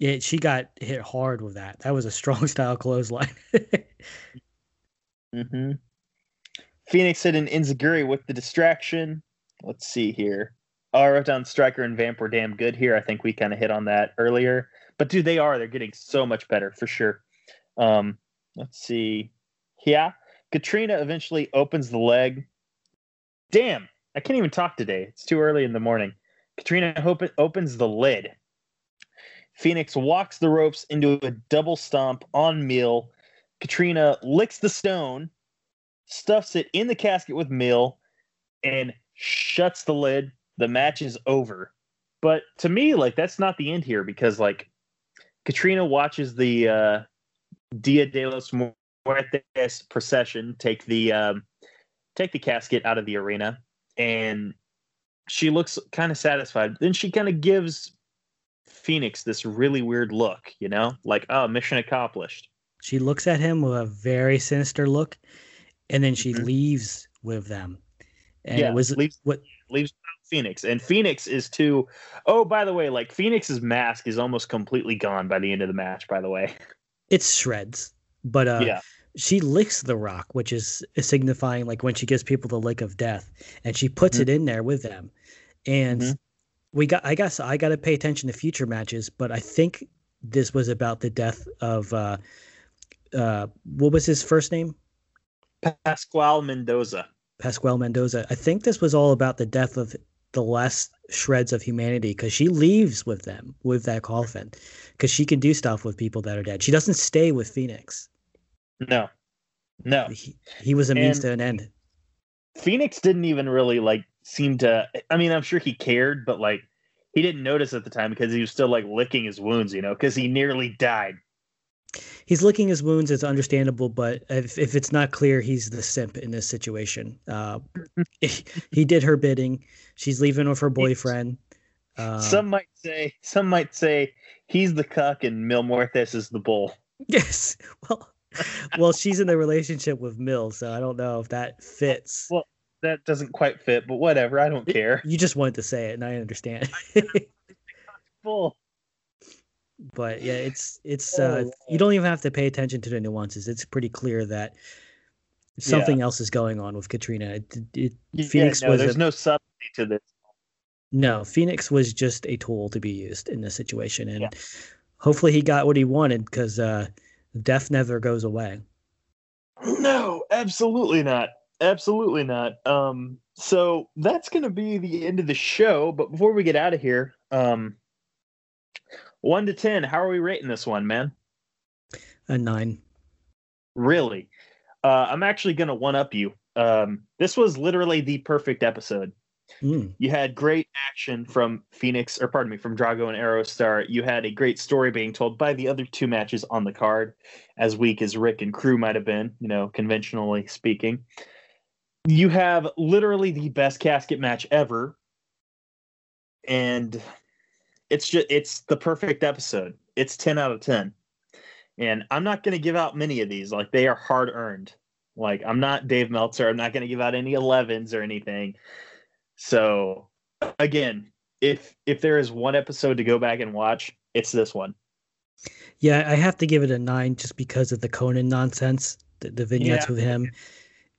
[SPEAKER 2] It, she got hit hard with that. That was a strong style clothesline.
[SPEAKER 1] Mm-hmm. Fénix hit an enzuigiri with the distraction. Let's see here. Oh, I wrote down Striker and Vamp were damn good here. I think we kind of hit on that earlier. But dude, they are. They're getting so much better for sure. Um, let's see. Yeah. Katrina eventually opens the leg. Damn, I can't even talk today. It's too early in the morning. Katrina hope opens the lid. Fénix walks the ropes into a double stomp on Mil. Katrina licks the stone, stuffs it in the casket with Mil, and shuts the lid. The match is over. But to me, like that's not the end here because like Katrina watches the uh, Dia de los Muertes procession take the um, take the casket out of the arena, and she looks kind of satisfied. Then she kind of gives Fénix this really weird look, you know, like oh, mission accomplished.
[SPEAKER 2] she looks at him with a very sinister look, and then she
[SPEAKER 1] Mhm.
[SPEAKER 2] leaves with them. And
[SPEAKER 1] yeah,
[SPEAKER 2] it was
[SPEAKER 1] leaves
[SPEAKER 2] what
[SPEAKER 1] leaves Fénix, and Fénix is too. Oh, by the way, like Fénix's mask is almost completely gone by the end of the match. By the way,
[SPEAKER 2] it's shreds. But uh,
[SPEAKER 1] yeah,
[SPEAKER 2] she licks the rock, which is signifying like when she gives people the lick of death, and she puts
[SPEAKER 1] Mhm.
[SPEAKER 2] it in there with them. And
[SPEAKER 1] Mhm.
[SPEAKER 2] we got, I guess, I got to pay attention to future matches, but I think this was about the death of uh, uh, what was his first name?
[SPEAKER 1] Pascual Mendoza.
[SPEAKER 2] Pascual Mendoza. I think this was all about the death of the last shreds of humanity because she leaves with them with that coffin because she can do stuff with people that are dead. She doesn't stay with Fénix.
[SPEAKER 1] No, no.
[SPEAKER 2] He, he was a means
[SPEAKER 1] And-
[SPEAKER 2] to an end.
[SPEAKER 1] Fénix didn't even really like seem to. I mean, I'm sure he cared, but like he didn't notice at the time because he was still like licking his wounds, you know, because he nearly died.
[SPEAKER 2] He's licking his wounds. It's understandable, but if, if it's not clear, he's the simp in this situation. Uh, he, he did her bidding. She's leaving with her boyfriend. Uh,
[SPEAKER 1] some might say, some might say he's the cuck and Mil Muertes is the bull.
[SPEAKER 2] yes. Well, well, she's in the relationship with Mills, so I don't know if that fits.
[SPEAKER 1] Well, that doesn't quite fit, but whatever. I don't care.
[SPEAKER 2] You just wanted to say it, and I understand.
[SPEAKER 1] Full.
[SPEAKER 2] but yeah, it's it's uh, you don't even have to pay attention to the nuances. It's pretty clear that something else is going on with Katrina. It, it,
[SPEAKER 1] Yeah,
[SPEAKER 2] Fénix
[SPEAKER 1] no,
[SPEAKER 2] was
[SPEAKER 1] there's
[SPEAKER 2] a-
[SPEAKER 1] no subtlety to this.
[SPEAKER 2] No, Fénix was just a tool to be used in this situation, and
[SPEAKER 1] Yeah.
[SPEAKER 2] hopefully he got what he wanted because uh, death never goes away.
[SPEAKER 1] No, absolutely not. Absolutely not. Um, so that's gonna be the end of the show. But before we get out of here, um, one to ten, how are we rating this one, man?
[SPEAKER 2] A nine.
[SPEAKER 1] Really? Uh, I'm actually gonna one up you. Um, this was literally the perfect episode.
[SPEAKER 2] Mm,
[SPEAKER 1] You had great action from Fénix, or pardon me, from Drago and Aerostar. You had a great story being told by the other two matches on the card, as weak as Rick and Crew might have been, you know, conventionally speaking. You have literally the best casket match ever. And it's just it's the perfect episode. It's 10 out of 10. And I'm not going to give out many of these. Like they are hard earned. Like I'm not Dave Meltzer. I'm not going to give out any 11s or anything. So again, if if there is one episode to go back and watch, it's this one.
[SPEAKER 2] Yeah, I have to give it a nine just because of the Konnan nonsense, the, the vignettes
[SPEAKER 1] Yeah.
[SPEAKER 2] with him,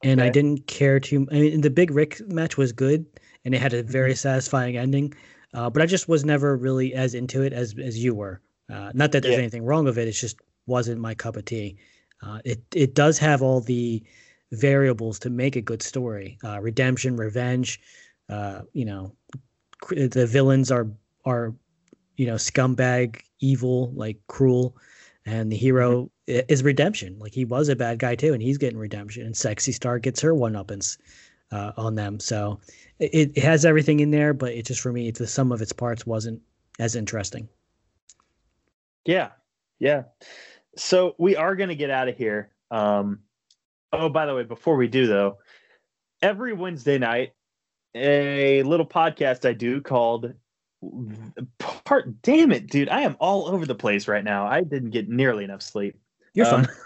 [SPEAKER 2] and I didn't care too. I mean, the Big Rick match was good, and it had a very
[SPEAKER 1] Mm-hmm.
[SPEAKER 2] satisfying ending, uh, but I just was never really as into it as as you were. Uh, not that there's
[SPEAKER 1] Yeah.
[SPEAKER 2] anything wrong with it; it just wasn't my cup of tea. Uh, it it does have all the variables to make a good story: uh, redemption, revenge. Uh, you know, the villains are are you know scumbag, evil, like cruel, and the hero i- is redemption. Like he was a bad guy too, and he's getting redemption. And Sexy Star gets her one uppance uh, on them. So it, it has everything in there, but it just for me, the sum of its parts wasn't as interesting.
[SPEAKER 1] Yeah. Yeah. So we are going to get out of here. Um oh by the way, before we do though, every Wednesday night a little podcast I do called part damn it dude i am all over the place right now i didn't get nearly enough sleep
[SPEAKER 2] You're
[SPEAKER 1] Um,
[SPEAKER 2] fine.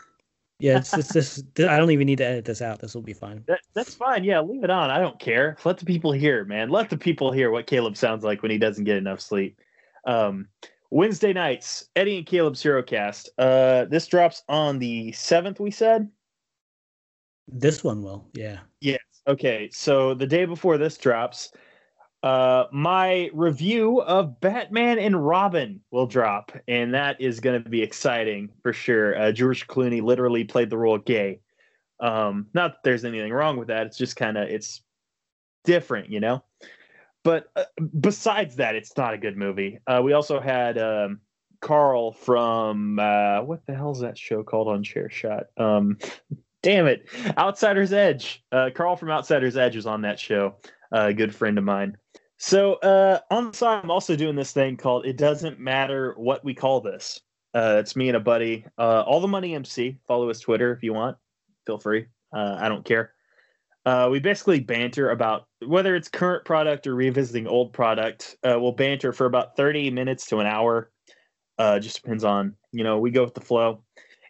[SPEAKER 2] Yeah, it's just this. I don't even need to edit this out. This will be fine.
[SPEAKER 1] That, that's fine. Yeah, leave it on. I don't care. Let the people hear, man. Let the people hear what Caleb sounds like when he doesn't get enough sleep. Um, Wednesday nights, Eddie and Caleb's HeroCast. Uh, this drops on the seventh. We said.
[SPEAKER 2] This one will. Yeah.
[SPEAKER 1] Okay. So the day before this drops, uh, my review of Batman and Robin will drop, and that is going to be exciting for sure. Uh, George Clooney literally played the role of gay. Um, not that there's anything wrong with that. It's just kind of it's different, you know. But uh, besides that, it's not a good movie. Uh, we also had um, Carl from uh, what the hell's that show called on Chair Shot? Um, damn it, Outsider's Edge. Uh, Carl from Outsider's Edge was on that show. Uh, a good friend of mine. So uh, on the side, I'm also doing this thing called "It Doesn't Matter What We Call This." Uh, it's me and a buddy. Uh, All the Money MC. Follow us Twitter if you want. Feel free. Uh, I don't care. We basically banter about whether it's current product or revisiting old product. We'll banter for about 30 minutes to an hour. Just depends on you know we go with the flow.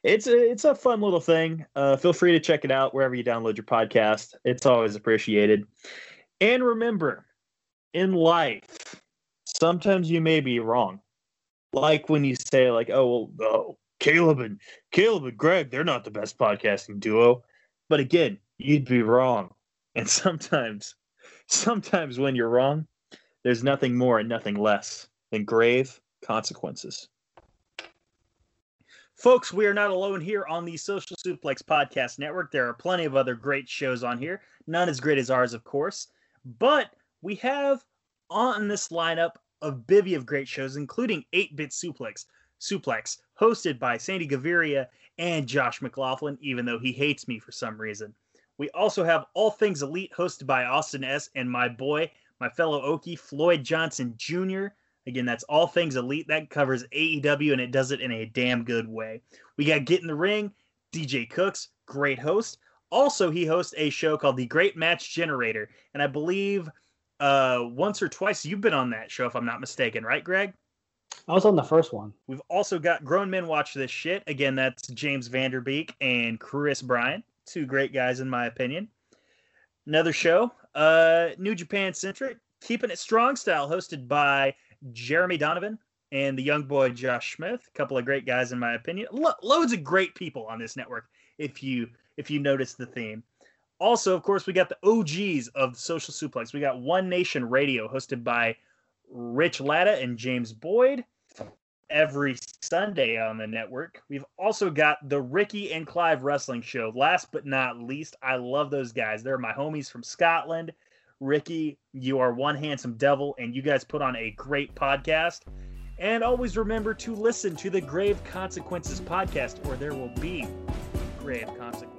[SPEAKER 1] It's a it's a fun little thing. Uh, feel free to check it out wherever you download your podcast. It's always appreciated. And remember, in life, sometimes you may be wrong. Like when you say like, "Oh, well, oh, Caleb and Caleb and Greg, they're not the best podcasting duo." But again, you'd be wrong. And sometimes, sometimes when you're wrong, there's nothing more and nothing less than grave consequences. Folks, we are not alone here on the Social Suplex Podcast Network. There are plenty of other great shows on here, none as great as ours, of course. But we have on this lineup a bivy of great shows, including 8 Bit Suplex, Suplex, hosted by Sandy Gaviria and Josh McLaughlin, even though he hates me for some reason. We also have All Things Elite, hosted by Austin S. and my boy, my fellow Okie, Floyd Johnson Jr. Again, that's All Things Elite. That covers AEW and it does it in a damn good way. We got Get in the Ring, DJ Cooks, great host. Also, he hosts a show called The Great Match Generator. And I believe uh, once or twice you've been on that show, if I'm not mistaken, right, Greg?
[SPEAKER 4] I was on the first one.
[SPEAKER 1] We've also got Grown Men Watch This Shit. Again, that's James Vanderbeek and Chris Bryan. Two great guys, in my opinion. Another show, uh, New Japan Centric, Keeping It Strong Style, hosted by Jeremy Donovan and the young boy Josh Smith. A couple of great guys, in my opinion. Lo- loads of great people on this network. If you if you notice the theme. Also, of course, we got the OGs of Social Suplex. We got One Nation Radio, hosted by Rich Latta and James Boyd every Sunday on the network. We've also got the Ricky and Clive Wrestling Show. Last but not least, I love those guys. They're my homies from Scotland. Ricky, you are one handsome devil, and you guys put on a great podcast. And always remember to listen to the Grave Consequences podcast, or there will be grave consequences.